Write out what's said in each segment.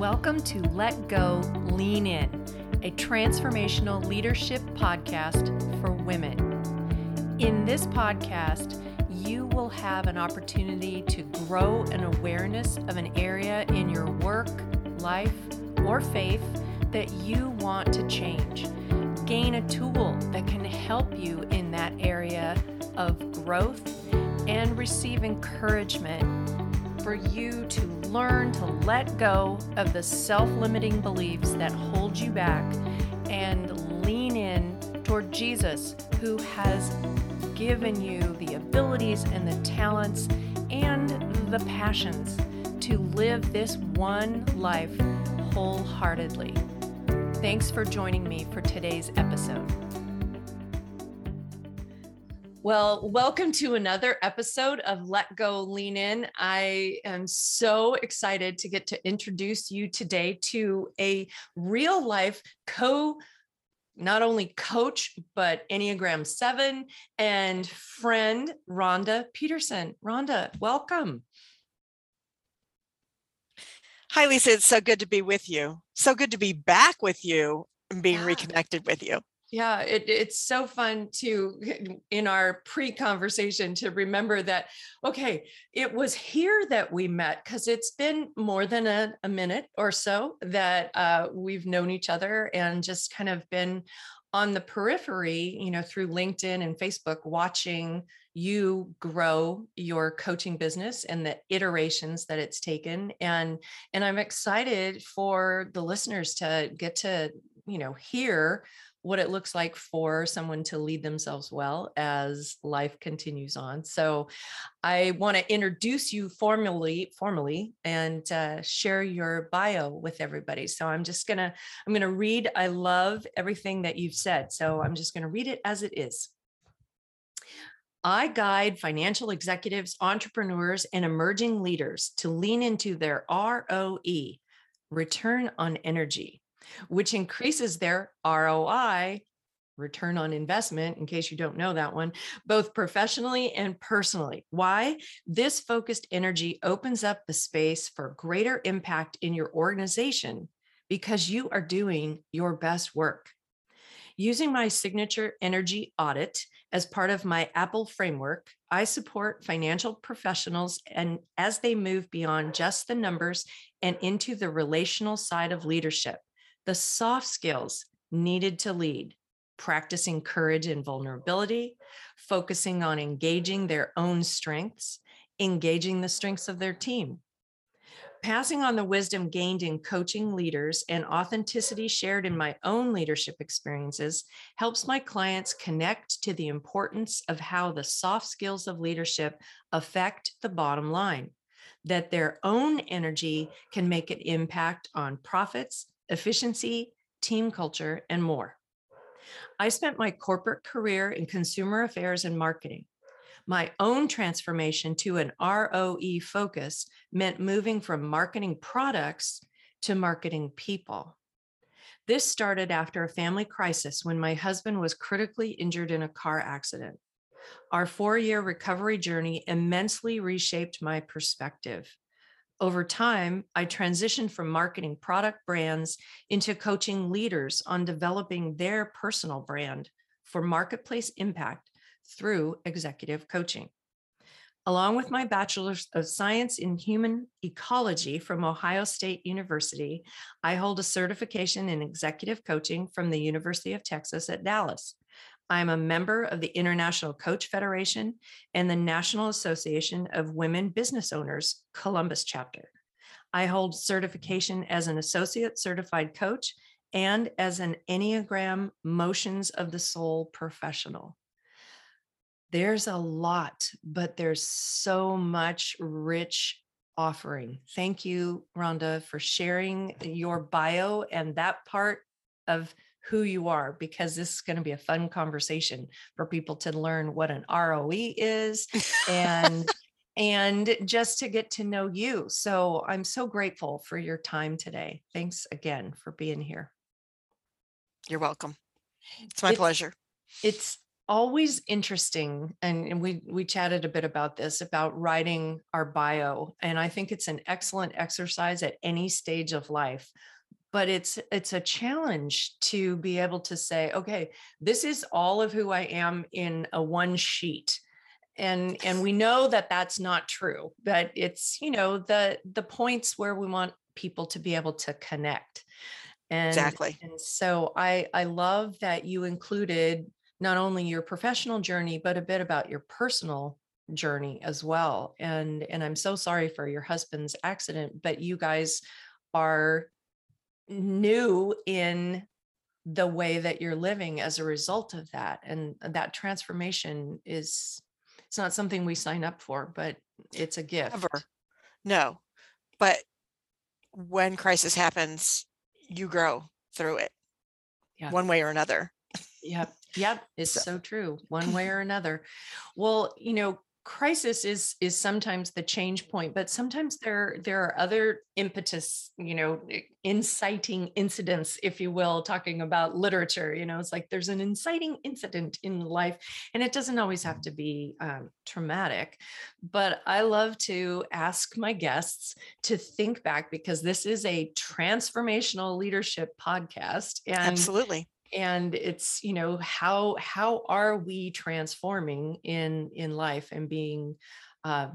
Welcome to Let Go, Lean In, a transformational leadership podcast for women. In this podcast, you will have an opportunity to grow an awareness of an area in your work, life, or faith that you want to change. Gain a tool that can help you in that area of growth and receive encouragement for you to learn to let go of the self limiting beliefs that hold you back and lean in toward Jesus, who has given you the abilities and the talents and the passions to live this one life wholeheartedly. Thanks for joining me for today's episode. Well, welcome to another episode of Let Go Lean In. I am so excited to get to introduce you today to a real life co not only coach but Enneagram 7 and friend Rhonda Peterson. Rhonda, welcome. Hi Lisa, it's so good to be with you. So good to be back with you and being Yeah. reconnected with you. Yeah, it, it's so fun to, in our pre conversation, to remember that, okay, it was here that we met because it's been more than a, a minute or so that uh, we've known each other and just kind of been on the periphery, you know, through LinkedIn and Facebook, watching you grow your coaching business and the iterations that it's taken. And, and I'm excited for the listeners to get to, you know, hear what it looks like for someone to lead themselves well as life continues on. So I want to introduce you formally, formally, and uh, share your bio with everybody. So I'm just gonna, I'm gonna read. I love everything that you've said. So I'm just gonna read it as it is. I guide financial executives, entrepreneurs, and emerging leaders to lean into their ROE, return on energy, which increases their ROI, return on investment, in case you don't know that one, both professionally and personally. Why? This focused energy opens up the space for greater impact in your organization because you are doing your best work. Using my signature energy audit as part of my Apple framework, I support financial professionals and as they move beyond just the numbers and into the relational side of leadership, the soft skills needed to lead, practicing courage and vulnerability, focusing on engaging their own strengths, engaging the strengths of their team. Passing on the wisdom gained in coaching leaders and authenticity shared in my own leadership experiences helps my clients connect to the importance of how the soft skills of leadership affect the bottom line, that their own energy can make an impact on profits, efficiency, team culture, and more. I spent my corporate career in consumer affairs and marketing. My own transformation to an ROE focus meant moving from marketing products to marketing people. This started after a family crisis when my husband was critically injured in a car accident. Our four year recovery journey immensely reshaped my perspective. Over time, I transitioned from marketing product brands into coaching leaders on developing their personal brand for marketplace impact through executive coaching. Along with my Bachelor's of Science in Human Ecology from Ohio State University, I hold a certification in executive coaching from the University of Texas at Dallas. I am a member of the International Coach Federation and the National Association of Women Business Owners, Columbus chapter. I hold certification as an associate certified coach and as an Enneagram Motions of the Soul professional there's a lot, but there's so much rich offering. Thank you, Rhonda, for sharing your bio and that part of who you are, because this is going to be a fun conversation for people to learn what an ROE is and and just to get to know you. So I'm so grateful for your time today. Thanks again for being here. You're welcome. It's my It's- pleasure. It's always interesting and, and we we chatted a bit about this about writing our bio and i think it's an excellent exercise at any stage of life but it's it's a challenge to be able to say okay this is all of who i am in a one sheet and and we know that that's not true but it's you know the the points where we want people to be able to connect and Exactly. and so i i love that you included not only your professional journey but a bit about your personal journey as well and and i'm so sorry for your husband's accident but you guys are new in the way that you're living as a result of that and that transformation is it's not something we sign up for but it's a gift Ever. No. But when crisis happens, you grow through it Yeah. one way or another. Yep. Yep. It's So- so true, one way or another. Well, you know, crisis is is sometimes the change point, but sometimes there there are other impetus, you know, inciting incidents, if you will, talking about literature. You know, it's like there's an inciting incident in life, and it doesn't always have to be um, traumatic. But I love to ask my guests to think back because this is a transformational leadership podcast, and Absolutely. And it's you know how how are we transforming in in life and being uh,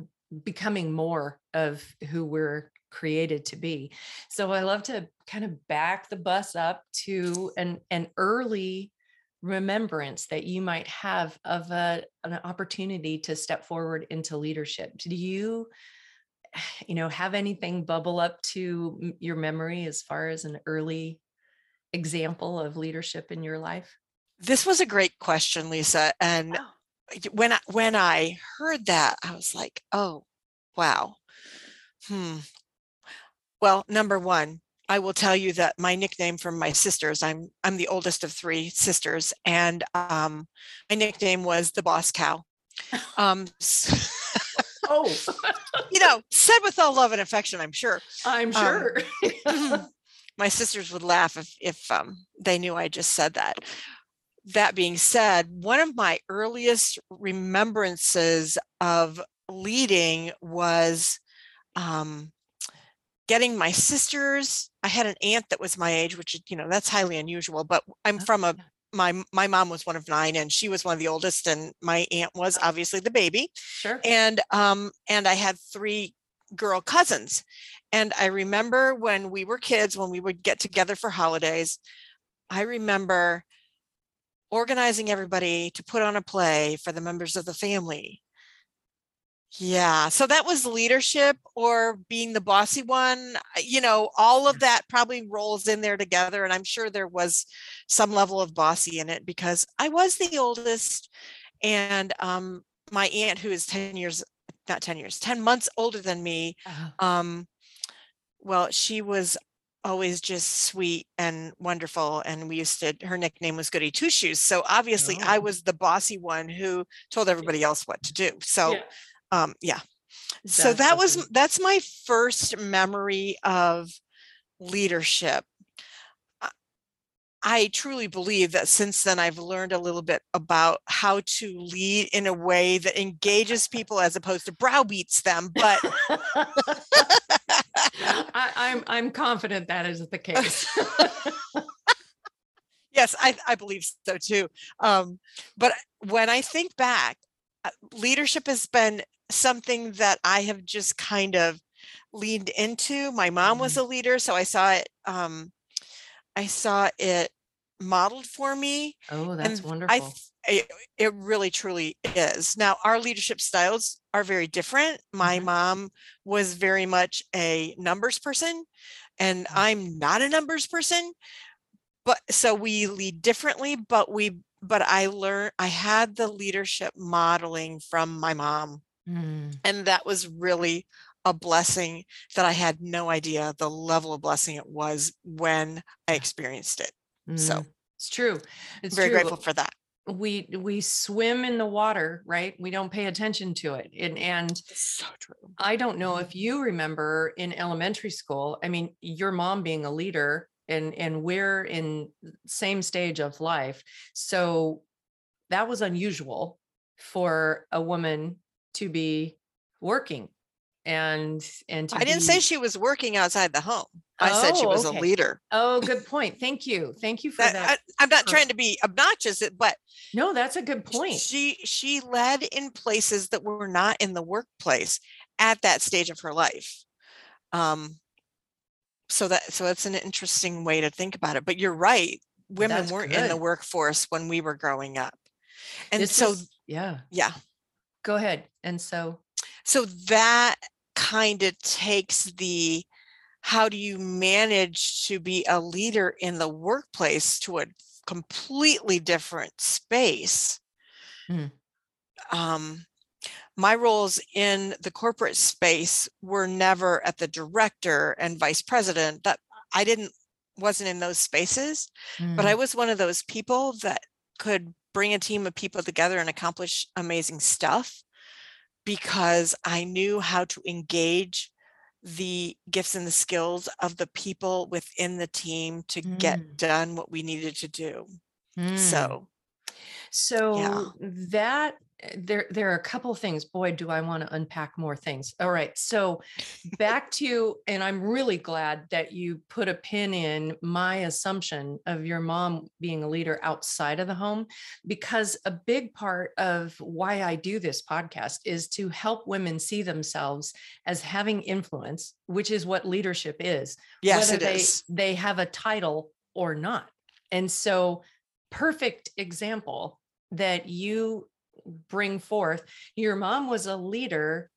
becoming more of who we're created to be? So i love to kind of back the bus up to an an early remembrance that you might have of a, an opportunity to step forward into leadership. Do you you know have anything bubble up to your memory as far as an early example of leadership in your life? This was a great question, Lisa. And Oh. when I, when I heard that, I was like, oh, wow. Hmm. Well, number one, I will tell you that my nickname from my sisters, I'm I'm the oldest of three sisters, and um, my nickname was the boss cow. Um, Oh, you know, said with all love and affection, I'm sure. I'm sure. my sisters would laugh if if um, they knew I just said that. That being said, one of my earliest remembrances of leading was um, getting my sisters. I had an aunt that was my age, which you know that's highly unusual. But I'm Oh, from a my my mom was one of nine, and she was one of the oldest, and my aunt was obviously the baby Sure. and um and i had three girl cousins and i remember when we were kids when we would get together for holidays i remember organizing everybody to put on a play for the members of the family. Yeah so that was leadership or being the bossy one you know all of that probably rolls in there together and i'm sure there was some level of bossy in it because i was the oldest and um my aunt who is 10 years not 10 years 10 months older than me Uh, um well she was always just sweet and wonderful and we used to her nickname was goody two shoes so obviously i Oh. was the bossy one who told everybody else what to do so yeah, um yeah so that's that was awesome. that's my first memory of leadership I- I truly believe that since then I've learned a little bit about how to lead in a way that engages people as opposed to browbeats them. But I, I'm I'm confident that is the case. yes, I, I believe so too. Um, but when I think back, uh, leadership has been something that I have just kind of leaned into. My mom was a leader, so I saw it. Um, I saw it modeled for me. oh, that's and wonderful. th- it, it really truly is. Now, our leadership styles are very different. My Mhm. mom was very much a numbers person, and Mm. I'm not a numbers person. But so we lead differently, but we, but I learned, I had the leadership modeling from my mom, Mm, and that was really a blessing that I had no idea the level of blessing it was when I experienced it. So mm. it's true. It's very true. grateful for that. We we swim in the water, right? We don't pay attention to it, and and So true. I don't know mm-hmm. if you remember in elementary school. I mean, your mom being a leader, and and we're in same stage of life, so that was unusual for a woman to be working and and to I didn't say she was working outside the home. I said she Oh, was okay. a leader. oh good point thank you thank you for That, that I, I'm not trying to be obnoxious, but no that's a good point she she led in places that were not in the workplace at that stage of her life. Um, so that so it's an interesting way to think about it. But you're right, women That's weren't in the workforce when we were growing up, and This so is- yeah yeah, go ahead and so so that kind of takes the how do you manage to be a leader in the workplace to a completely different space Mm. um my roles in the corporate space were never at the director and vice president that i didn't wasn't in those spaces but mm, i was one of those people that could bring a team of people together and accomplish amazing stuff because I knew how to engage the gifts and the skills of the people within the team to get Mm. done what we needed to do. mm. So, So that eh, there there are a couple of things. Boy, do I want to unpack more things. All right. So back to and I'm really glad that you put a pin in my assumption of your mom being a leader outside of the home because a big part of why I do this podcast is to help women see themselves as having influence, which is what leadership is yes, whether it they is. they have a title or not. And so perfect example that you bring forth. Your mom was a leader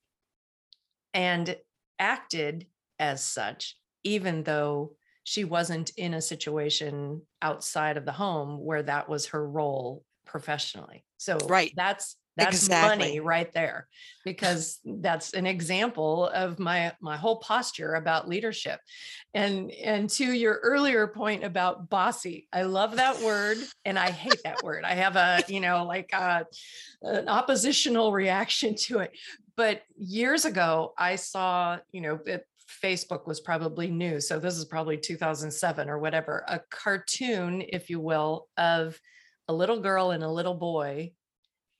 and acted as such even though she wasn't in a situation outside of the home where that was her role professionally. So Right. that's that's money right there because that's an example of my my whole posture about leadership. And and to your earlier point about bossy i love that word and i hate that word. I have a you know like uh an oppositional reaction to it. But years ago i saw you know it, facebook was probably new so this is probably 2007 or whatever a cartoon if you will of a little girl and a little boy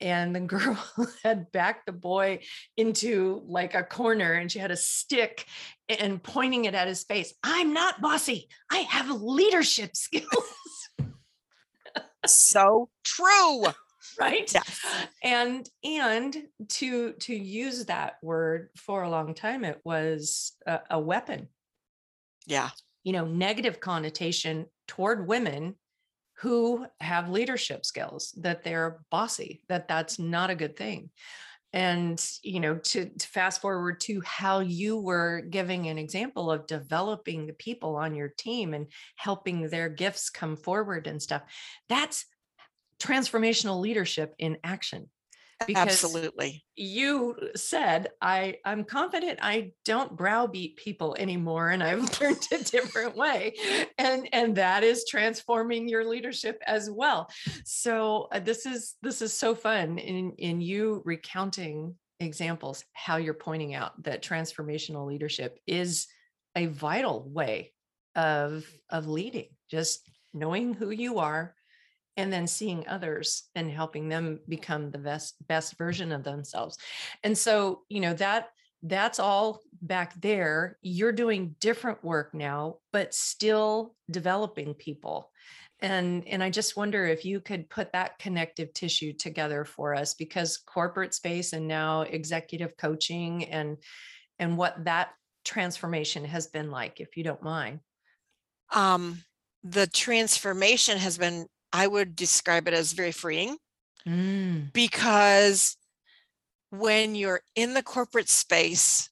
and the girl had backed the boy into like a corner and she had a stick and pointing it at his face i'm not bossy i have leadership skills So true. right Yes. and and to to use that word for a long time it was a, a weapon Yeah. you know negative connotation toward women who have leadership skills that they're bossy that that's not a good thing. And you know to, to fast forward to how you were giving an example of developing the people on your team and helping their gifts come forward and stuff that's transformational leadership in action because Absolutely. you said i i'm confident i don't browbeat people anymore and i've learned a different way and and that is transforming your leadership as well so uh, this is this is so fun in in you recounting examples how you're pointing out that transformational leadership is a vital way of of leading just knowing who you are and then seeing others and helping them become the best best version of themselves. And so you know that that's all back there. You're doing different work now but still developing people. And and i just wonder if you could put that connective tissue together for us because corporate space and now executive coaching and and what that transformation has been like if you don't mind. Um, the transformation has been, I would describe it as very freeing. Mm, because when you're in the corporate space,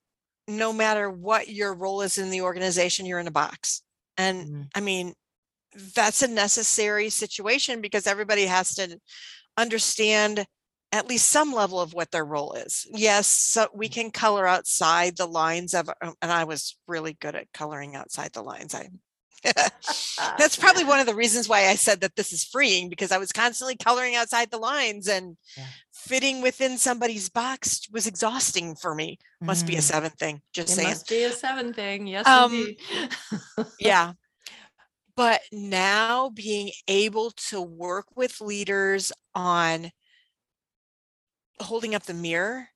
no matter what your role is in the organization, you're in a box. And mm, I mean, that's a necessary situation because everybody has to understand at least some level of what their role is. Yes, so we can color outside the lines of, and I was really good at coloring outside the lines. I that's probably one of the reasons why I said that this is freeing because I was constantly coloring outside the lines and Yeah. fitting within somebody's box was exhausting for me. Must be a seven thing. Just It saying. must be a seven thing. Yes, Um, indeed. yeah. but now being able to work with leaders on holding up the mirror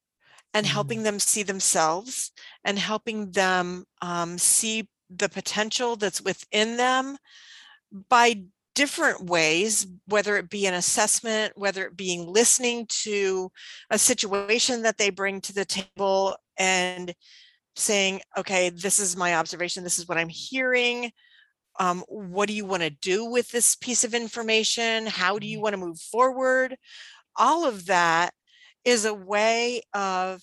and Mm. helping them see themselves and helping them um, see the potential that's within them by different ways, whether it be an assessment, whether it being listening to a situation that they bring to the table and saying, okay, this is my observation, this is what I'm hearing. Um, what do you want to do with this piece of information? How do you want to move forward? All of that is a way of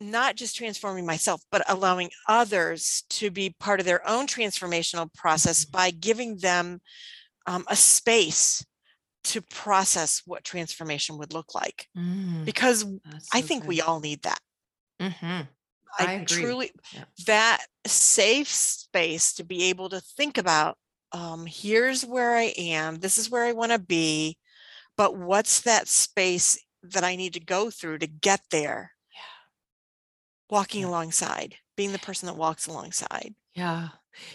not just transforming myself, but allowing others to be part of their own transformational process Mhm. by giving them um, a space to process what transformation would look like. Mm, Because that's I so think we all need that. Mhm. I, I truly, Yeah. that safe space to be able to think about, um, here's where I am, this is where I want to be, but what's that space that I need to go through to get there? Walking Yeah. alongside, being the person that walks alongside. Yeah.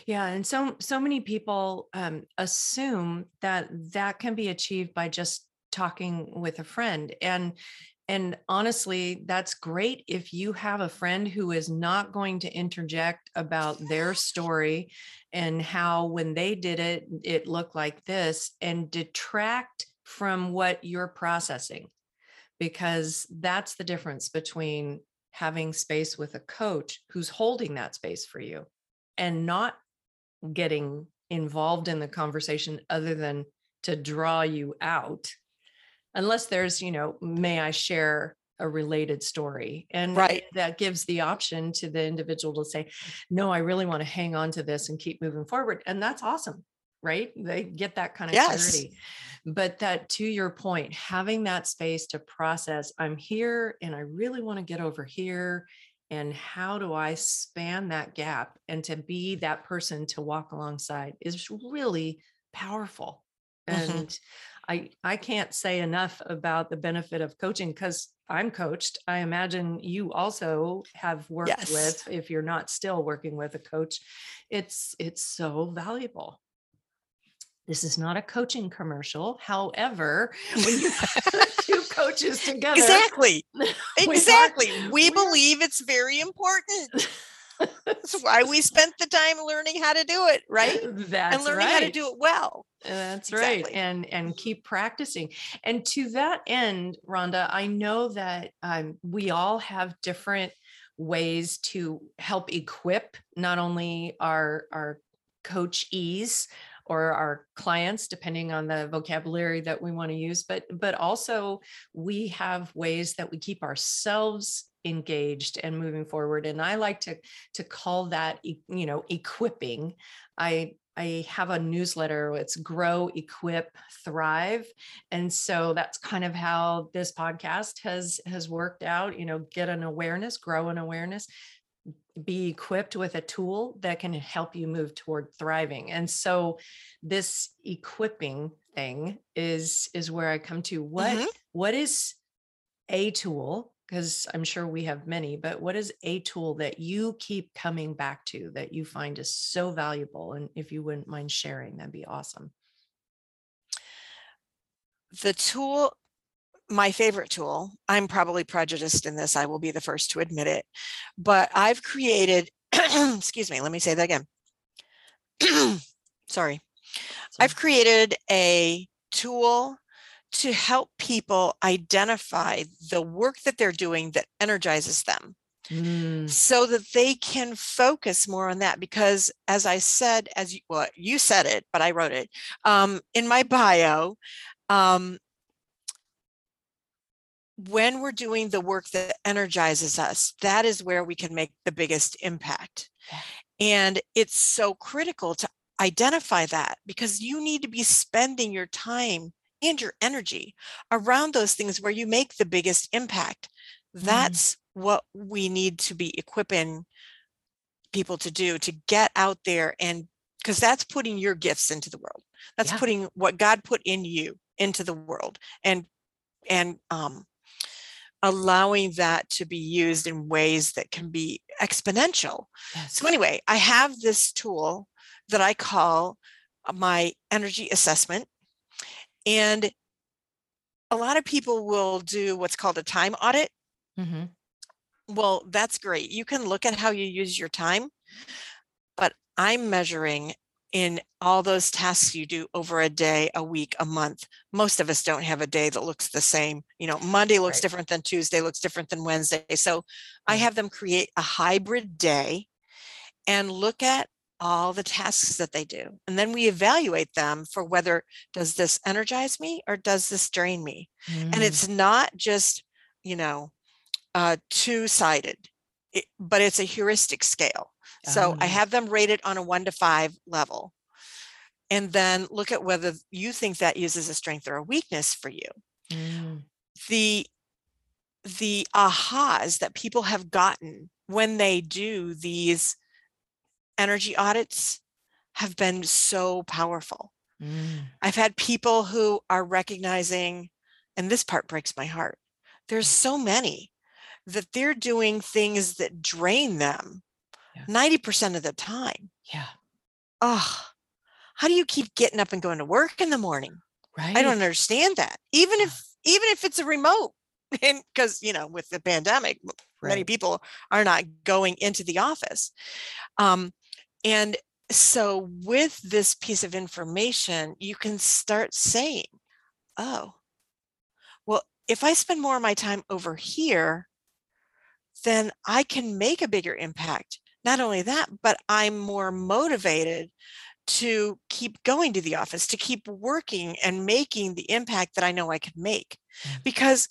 Yeah. And so so many people um, assume that that can be achieved by just talking with a friend. And and honestly, that's great if you have a friend who is not going to interject about their story and how when they did it, it looked like this and detract from what you're processing. Because that's the difference between having space with a coach who's holding that space for you and not getting involved in the conversation other than to draw you out unless there's you know may i share a related story? And Right. that gives the option to the individual to say no i really want to hang on to this and keep moving forward. And that's awesome right they get that kind of Yes. clarity but that to your point having that space to process i'm here and i really want to get over here and how do i span that gap and to be that person to walk alongside is really powerful Mhm. and i i can't say enough about the benefit of coaching because i'm coached i imagine you also have worked Yes. with if you're not still working with a coach it's it's so valuable this is not a coaching commercial however when you put two coaches together Exactly. Exactly. We believe it's very important. That's why we spent the time learning how to do it, right? that's and learning right how to do it well. That's right. And and keep practicing. And to that end, Rhonda, I know that um, we all have different ways to help equip not only our our coachees or our clients depending on the vocabulary that we want to use but but also we have ways that we keep ourselves engaged and moving forward and i like to to call that you know equipping i I have a newsletter. It's Grow, Equip, Thrive, and so that's kind of how this podcast has has worked out. You know, get an awareness, grow an awareness, be equipped with a tool that can help you move toward thriving. And so, this equipping thing is is where I come to. What Mhm. what is a tool? Because I'm sure we have many, but what is a tool that you keep coming back to that you find is so valuable? And if you wouldn't mind sharing, that'd be awesome. The tool, my favorite tool, I'm probably prejudiced in this. I will be the first to admit it. But I've created, excuse me, let me say that again. Sorry. I've created a tool to help people identify the work that they're doing that energizes them Mm, so that they can focus more on that because as i said as you well you said it but i wrote it um, in my bio um, when we're doing the work that energizes us that is where we can make the biggest impact. And it's so critical to identify that because you need to be spending your time and your energy around those things where you make the biggest impact. That's what we need to be equipping people to do to get out there and because that's putting your gifts into the world. That's Yeah. putting what god put in you into the world and and um allowing that to be used in ways that can be exponential yes. so anyway i have this tool that I call uh, my energy assessment. And a lot of people will do what's called a time audit. Mhm. Well, that's great. You can look at how you use your time, but I'm measuring in all those tasks you do over a day, a week, a month. Most of us don't have a day that looks the same. You know, Monday looks Right. different than Tuesday, looks different than Wednesday. So I have them create a hybrid day and look at all the tasks that they do. And then we evaluate them for whether does this energize me or does this drain me? and Mm, it's not just you know uh two-sided it, but it's a heuristic scale so Oh, i have them rated on a one to five level and then look at whether you think that uses a strength or a weakness for you mm, the the ahas that people have gotten when they do these energy audits have been so powerful mm. I've had people who are recognizing, and this part breaks my heart. There's so many that they're doing things that drain them Yeah. 90% of the time. Yeah. Oh, how do you keep getting up and going to work in the morning? Right. I don't understand that. Even Yeah. if even if it's a remote. And because you know, with the pandemic, m- many people are not going into the office. Um, and so with this piece of information, you can start saying, oh, well, if I spend more of my time over here, then I can make a bigger impact. Not only that, but I'm more motivated to keep going to the office, to keep working and making the impact that I know I can make. Mm. Because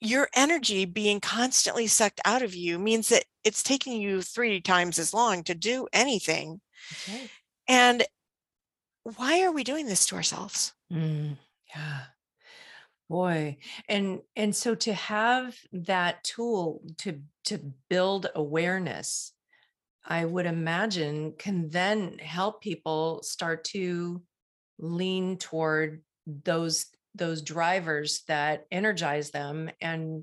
your energy being constantly sucked out of you means that it's taking you three times as long to do anything. Right. And why are we doing this to ourselves? Mm, yeah. Boy. And and so to have that tool to to build awareness, I would imagine can then help people start to lean toward those those drivers that energize them and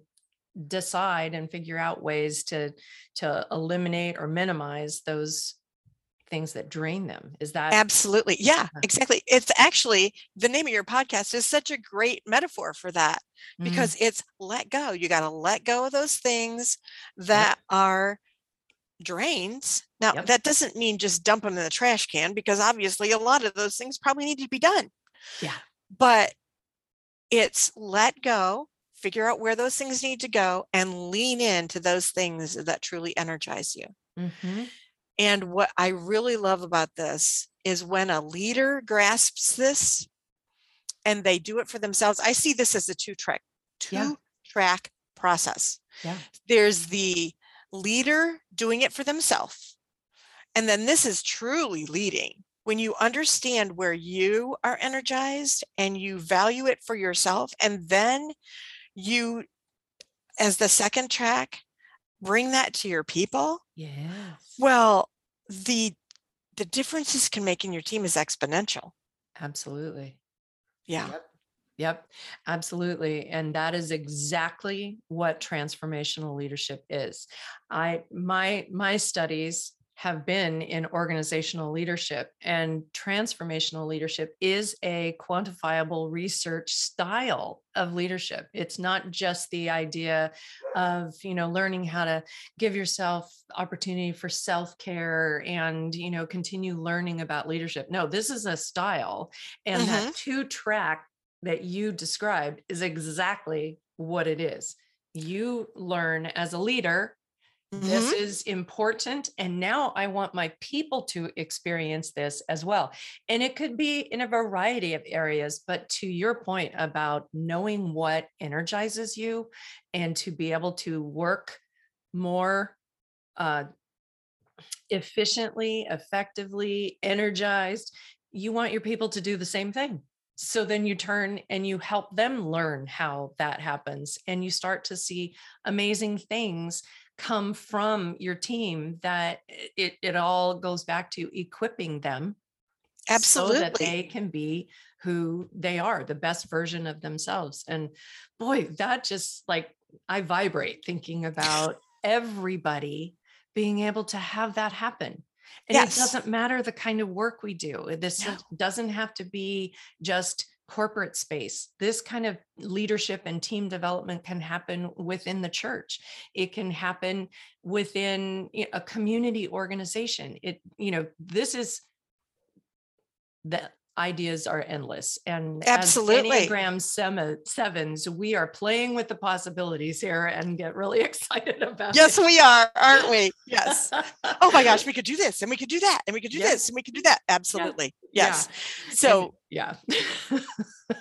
decide and figure out ways to to eliminate or minimize those things that drain them. Is that Absolutely. Yeah, Yeah. exactly. It's actually the name of your podcast is such a great metaphor for that Mm, because it's let go. You got to let go of those things that are drains. Now, Yep. that doesn't mean just dump them in the trash can because obviously a lot of those things probably need to be done. yeah. But it's let go, figure out where those things need to go, and lean into those things that truly energize you. Mhm. And what I really love about this is when a leader grasps this and they do it for themselves. I see this as a two track, two Yeah. track process. Yeah. There's the leader doing it for themselves. And then this is truly leading when you understand where you are energized and you value it for yourself. And then you, as the second track, bring that to your people yeah well, the the differences can make in your team is exponential. Absolutely. Yeah. Yep. Yep. Absolutely. And that is exactly what transformational leadership is. I my my studies have been in organizational leadership and transformational leadership is a quantifiable research style of leadership. It's not just the idea of, you know, learning how to give yourself opportunity for self-care and, you know, continue learning about leadership. No, this is a style and Mhm. that two track that you described is exactly what it is. You learn as a leader, this Mhm. is important. And now I want my people to experience this as well. And it could be in a variety of areas. But to your point about knowing what energizes you and to be able to work more uh, efficiently, effectively, energized, you want your people to do the same thing. So then you turn and you help them learn how that happens. And you start to see amazing things come from your team that it, it all goes back to equipping them so that they can be who they are, the best version of themselves. And boy, that just like I vibrate thinking about everybody being able to have that happen. And Yes. it doesn't matter the kind of work we do. This No. doesn't have to be just corporate space. This kind of leadership and team development can happen within the church. It can happen within a community organization. It, you know, this is the ideas are endless. And Absolutely. Enneagram sema- sevens, we are playing with the possibilities here and get really excited about Yes, it. we are, aren't we? Yes. Oh my gosh, we could do this and we could do that and we could do Yeah. this and we could do that. Absolutely. Yeah. Yes. And- So yeah.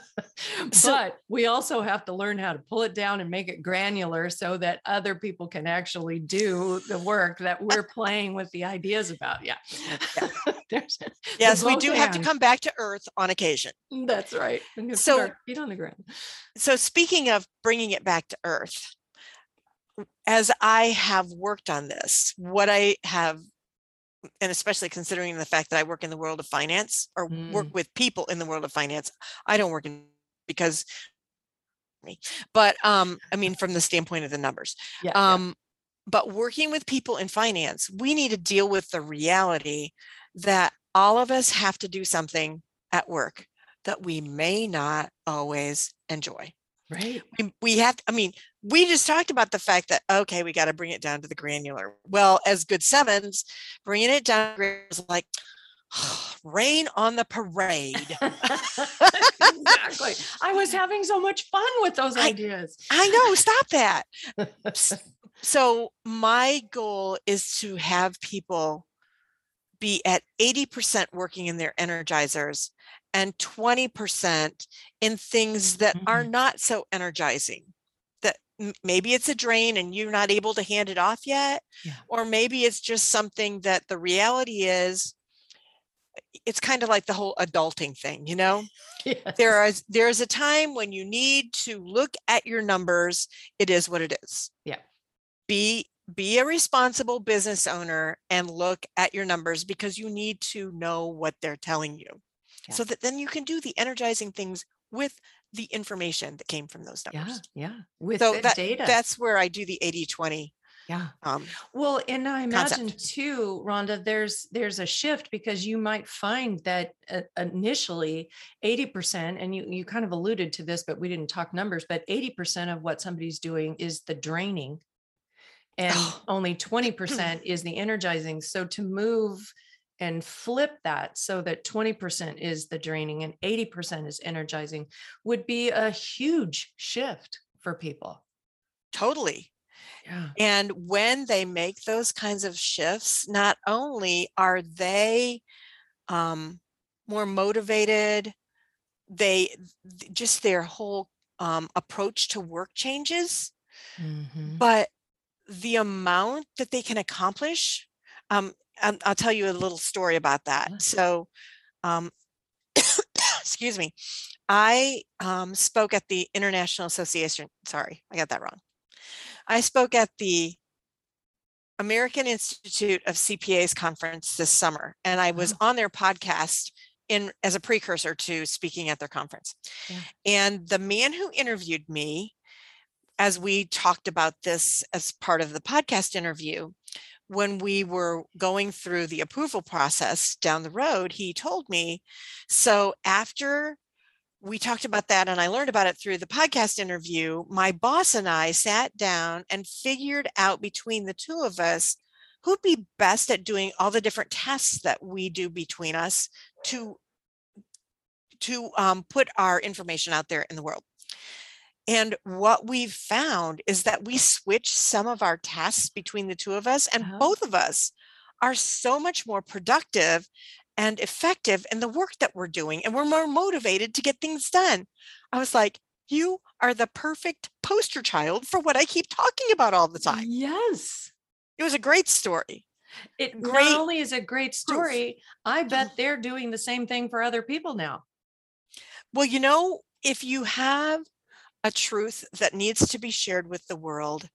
So- but we also have to learn how to pull it down and make it granular so that other people can actually do the work that we're playing with the ideas about. Yeah. The yes, we do have to come back to earth on occasion. That's right. So- feet on the ground. So speaking of bringing it back to earth, as I have worked on this, what I have and especially considering the fact that I work in the world of finance or work Mm. with people in the world of finance, I don't work in because me, but um, I mean, from the standpoint of the numbers, Yeah. yeah. um, but working with people in finance, we need to deal with the reality that all of us have to do something at work that we may not always enjoy. Right. We, we have, I mean, we just talked about the fact that, okay, we got to bring it down to the granular. Well, as good sevens, bringing it down is like rain on the parade. exactly. I was having so much fun with those ideas. I know, stop that. So my goal is to have people be at 80% working in their energizers and 20% in things that are Mhm. not so energizing. That maybe it's a drain and you're not able to hand it off yet. Yeah. Or maybe it's just something that the reality is it's kind of like the whole adulting thing, you know? there Yes. is there is a time when you need to look at your numbers it is what it is Yeah. be be a responsible business owner and look at your numbers because you need to know what they're telling you Yeah. so that then you can do the energizing things with the information that came from those numbers Yeah. yeah. With so the that data. that's where i do the 80 20 yeah. um Well, and I imagine concept. too, Rhonda, there's there's a shift because you might find that uh, initially 80%, and you you kind of alluded to this, but we didn't talk numbers, but 80% of what somebody's doing is the draining. And Oh. only 20% is the energizing. So to move and flip that so that 20% is the draining and 80% is energizing would be a huge shift for people. totally Yeah. And when they make those kinds of shifts, not only are they um, more motivated, they just their whole um, approach to work changes, Mhm. but the amount that they can accomplish. Um, um, I'll tell you a little story about that. So, um, excuse me, I um, spoke at the International Association. Sorry, I got that wrong. I spoke at the American Institute of CPAs conference this summer, and I was on their podcast in as a precursor to speaking at their conference. Yeah. And the man who interviewed me, as we talked about this as part of the podcast interview, when we were going through the approval process down the road, he told me, so after we talked about that and I learned about it through the podcast interview. My boss and I sat down and figured out between the two of us who'd be best at doing all the different tests that we do between us to to um, put our information out there in the world. And what we've found is that we switch some of our tasks between the two of us, and Oh. both of us are so much more productive and effective in the work that we're doing and we're more motivated to get things done. I was like, you are the perfect poster child for what I keep talking about all the time. Yes. It was a great story. It Great not only is a great story, I bet they're doing the same thing for other people now. Well, you know, if you have a truth that needs to be shared with the world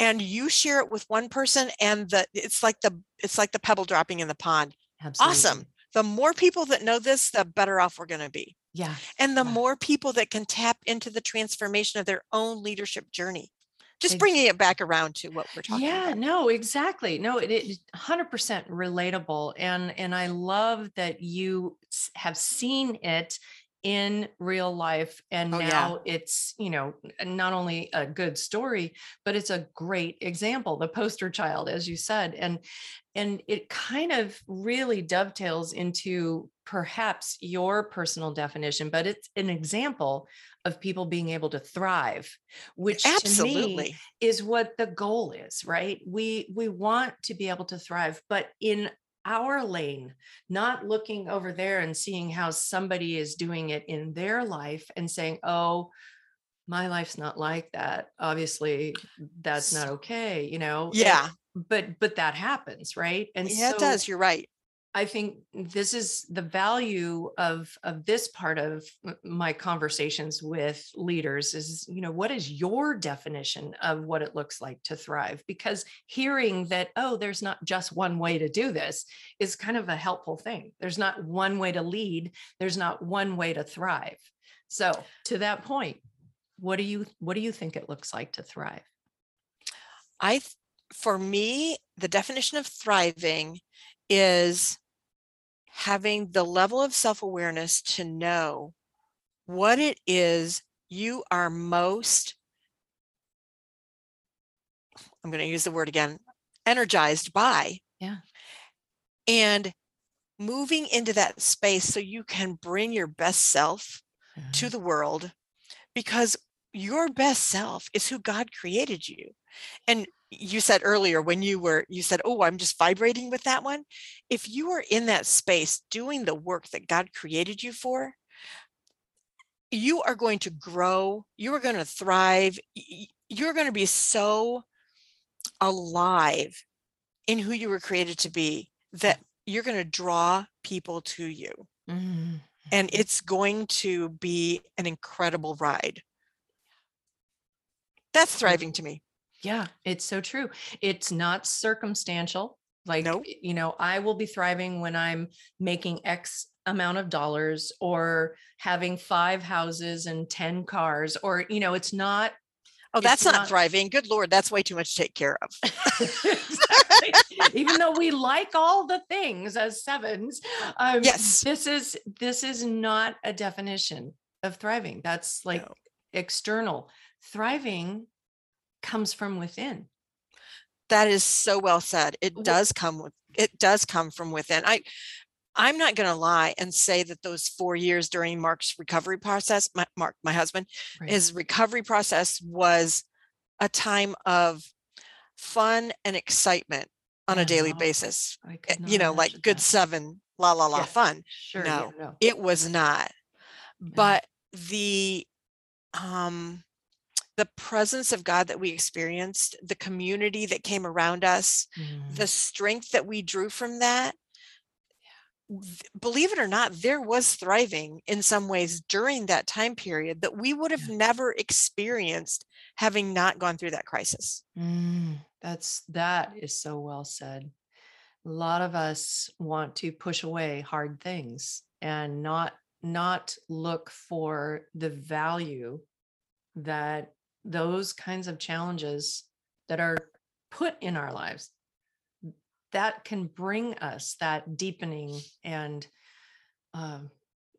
and you share it with one person and the it's like the it's like the pebble dropping in the pond. Absolutely. Awesome. The more people that know this, the better off we're going to be. Yeah. and the Yeah. more people that can tap into the transformation of their own leadership journey just bringing it back around to what we're talking about. yeah about. no exactly no it is 100% relatable and and i love that you have seen it in real life and Oh, yeah. now it's you know not only a good story but it's a great example the poster child as you said and and it kind of really dovetails into perhaps your personal definition but it's an example of people being able to thrive which to me Absolutely. is what the goal is right we we want to be able to thrive but in our lane not looking over there and seeing how somebody is doing it in their life and saying oh my life's not like that obviously that's not okay you know Yeah. but but that happens right and Yeah, so it does. You're right. I think this is the value of of this part of my conversations with leaders is you know what is your definition of what it looks like to thrive? Because hearing that oh there's not just one way to do this is kind of a helpful thing. There's not one way to lead there's not one way to thrive. So to that point what do you what do you think it looks like to thrive? I, for me, the definition of thriving is having the level of self awareness to know what it is you are most, I'm going to use the word again, energized by. Yeah. And moving into that space so you can bring your best self to mm-hmm. the world because your best self is who God created you. And you said earlier when you were, you said, Oh, I'm just vibrating with that one. If you are in that space doing the work that God created you for, you are going to grow, you are going to thrive, you're going to be so alive in who you were created to be that mm. you're going to draw people to you Mhm. and mm-hmm. it's going to be an incredible ride. That's thriving mm. to me. Yeah, it's so true. It's not circumstantial. Like, Nope. you know, I will be thriving when I'm making X amount of dollars or having five houses and 10 cars, or, you know, it's not. Oh, that's not, not- thriving. Good Lord, that's way too much to take care of. Exactly. Even though we like all the things as sevens, um, Yes. this is this is not a definition of thriving. That's like No. external. Thriving comes from within. That is so well said. It does come with it does come from within. I I'm not going to lie and say that those 4 years during Mark's recovery process, my, Mark, my husband, Right. his recovery process was a time of fun and excitement on a daily No, basis. Eh, You know, like good that. seven, la la la Yeah. fun. Sure. No, yeah, no. it was not but the um the presence of god that we experienced the community that came around us Mm. the strength that we drew from that. Believe it or not there was thriving in some ways during that time period that we would have Yeah. never experienced having not gone through that crisis Mm, that's that is so well said. A lot of us want to push away hard things and not not look for the value that those kinds of challenges that are put in our lives that can bring us that deepening and um,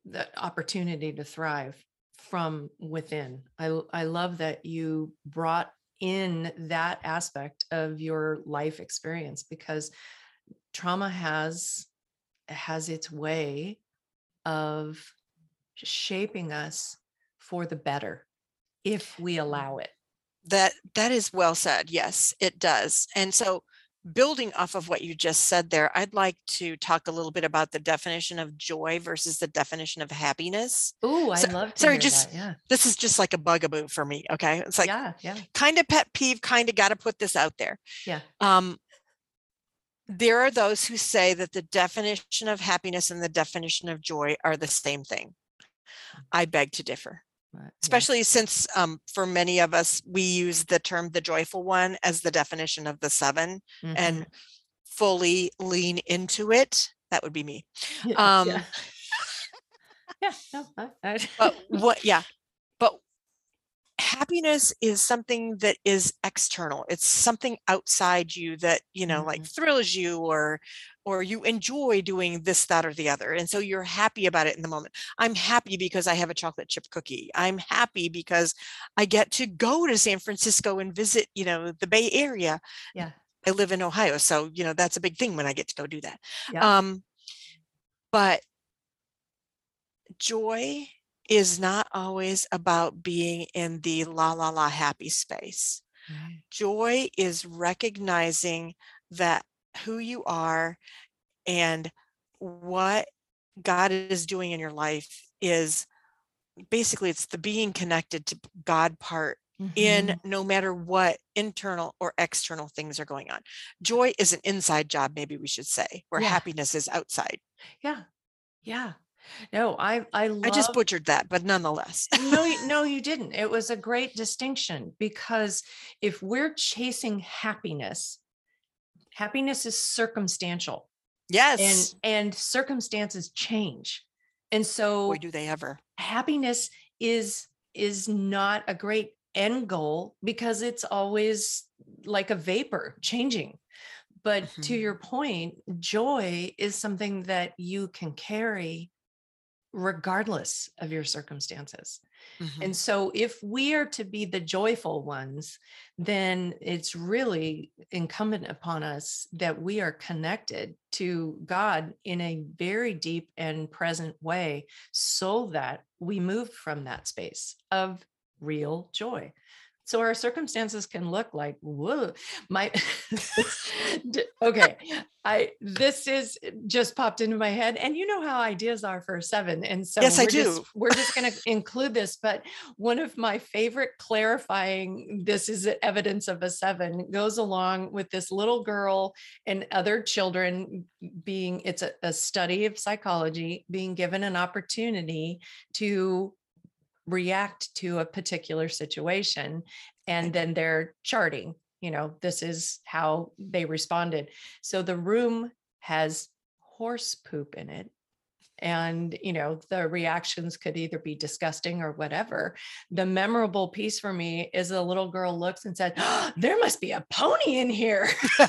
that opportunity to thrive from within. I, I love that you brought in that aspect of your life experience because trauma has has its way of shaping us for the better if we allow it. that that is well said yes it does and so building off of what you just said there i'd like to talk a little bit about the definition of joy versus the definition of happiness Oh, I So- love to sorry, just- that. Yeah. this is just like a bugaboo for me okay it's like yeah, yeah. kind of pet peeve kind of got to put this out there Yeah. um there are those who say that the definition of happiness and the definition of joy are the same thing i beg to differ but yeah. especially since um, for many of us we use the term the joyful one as the definition of the seven Mhm. and fully lean into it that would be me Yeah, um yeah. yeah, no, I, I, but what yeah but happiness is something that is external it's something outside you that you know like Mhm. thrills you or or you enjoy doing this that or the other and so you're happy about it in the moment i'm happy because i have a chocolate chip cookie i'm happy because i get to go to san francisco and visit you know the bay area Yeah. i live in ohio so you know that's a big thing when i get to go do that Yeah. um but joy is not always about being in the la la la happy space. Right. Joy is recognizing that who you are and what God is doing in your life is basically it's the being connected to God part in Mhm. no matter what internal or external things are going on. Joy is an inside job, maybe we should say, where Yeah. happiness is outside. Yeah. Yeah. No, I I love I just butchered that, but nonetheless. no, you- no, you didn't. It was a great distinction because if we're chasing happiness, happiness is circumstantial yes. and and circumstances change. And so Boy, do they ever. happiness is is not a great end goal because it's always like a vapor changing. But to Mhm. your point, joy is something that you can carry regardless of your circumstances. Mhm. And so, if we are to be the joyful ones, then it's really incumbent upon us that we are connected to God in a very deep and present way so that we move from that space of real joy. So our circumstances can look like, whoa, my okay. I this is eh, just popped into my head. And you know how ideas are for seven. And so Yes, I we're just do. we're just gonna include this. But one of my favorite clarifying this is evidence of a seven goes along with this little girl and other children being it's a, a study of psychology being given an opportunity to react to a particular situation and then they're charting you know this is how they responded. So the room has horse poop in it and you know the reactions could either be disgusting or whatever. The memorable piece for me is a little girl looks and said "Oh, there must be a pony in here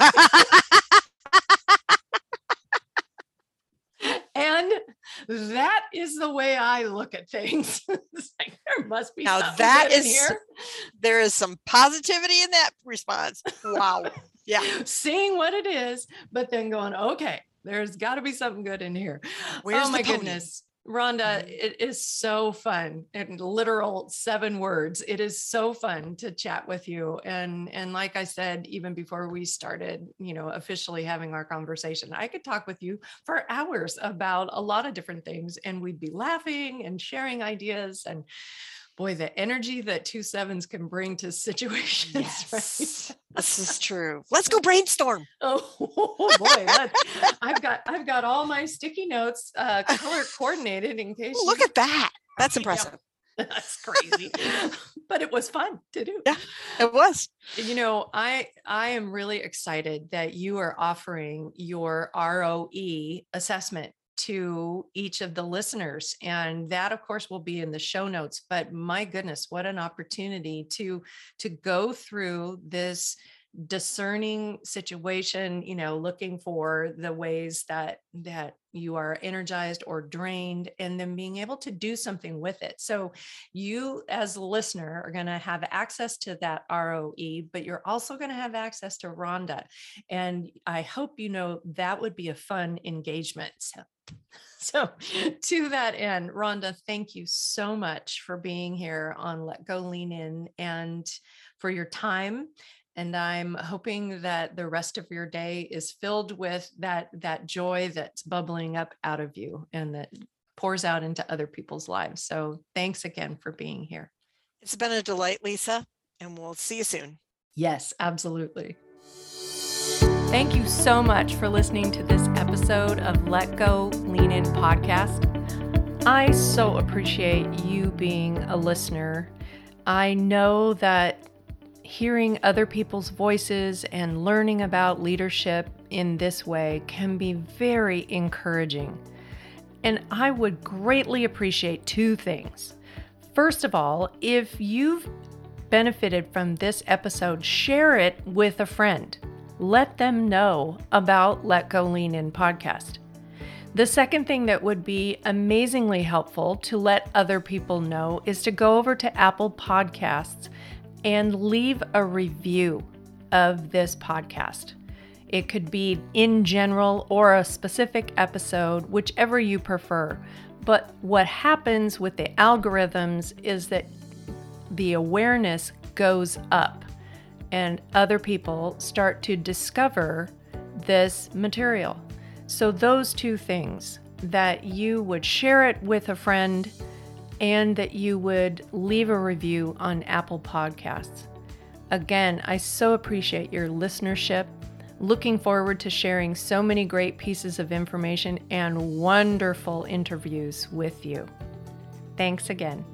and that is the way i look at things like there must be Now something that is- here there is some positivity in that response. Wow. Yeah. seeing what it is, but then going, okay, there's got to be something good in here. Where's oh my goodness. Rhonda, Mhm. it is so fun in literal seven words. It is so fun to chat with you. And and like I said, even before we started, you know, officially having our conversation, I could talk with you for hours about a lot of different things and we'd be laughing and sharing ideas. And boy, the energy that two sevens can bring to situations, right? Yes. This is true. Let's go brainstorm. Oh boy, I've got I've got all my sticky notes uh, color coordinated in case. Oh, look at that. That's Yeah. impressive. that's crazy, but it was fun to do. Yeah. It was. You know, I I am really excited that you are offering your ROE assessment to each of the listeners and that of course will be in the show notes but my goodness what an opportunity to to go through this discerning situation you know looking for the ways that that you are energized or drained and then being able to do something with it so you as a listener are going to have access to that roe but you're also going to have access to rhonda and i hope you know that would be a fun engagement so so, to that end, Rhonda, thank you so much for being here on Let Go Lean In and for your time. And I'm hoping that the rest of your day is filled with that that joy that's bubbling up out of you and that pours out into other people's lives. So, thanks again for being here. It's been a delight, Lisa, and we'll see you soon. Yes, absolutely. Thank you so much for listening to this episode of Let Go Lean In podcast. I so appreciate you being a listener. I know that hearing other people's voices and learning about leadership in this way can be very encouraging. And I would greatly appreciate two things. First of all, if you've benefited from this episode, share it with a friend. Let them know about Let Go Lean In podcast. The second thing that would be amazingly helpful to let other people know is to go over to Apple Podcasts and leave a review of this podcast. It could be in general or a specific episode, whichever you prefer. But what happens with the algorithms is that the awareness goes up and other people start to discover this material. So, those two things that you would share it with a friend and that you would leave a review on Apple Podcasts. Again, I so appreciate your listenership. Looking forward to sharing so many great pieces of information and wonderful interviews with you. Thanks again.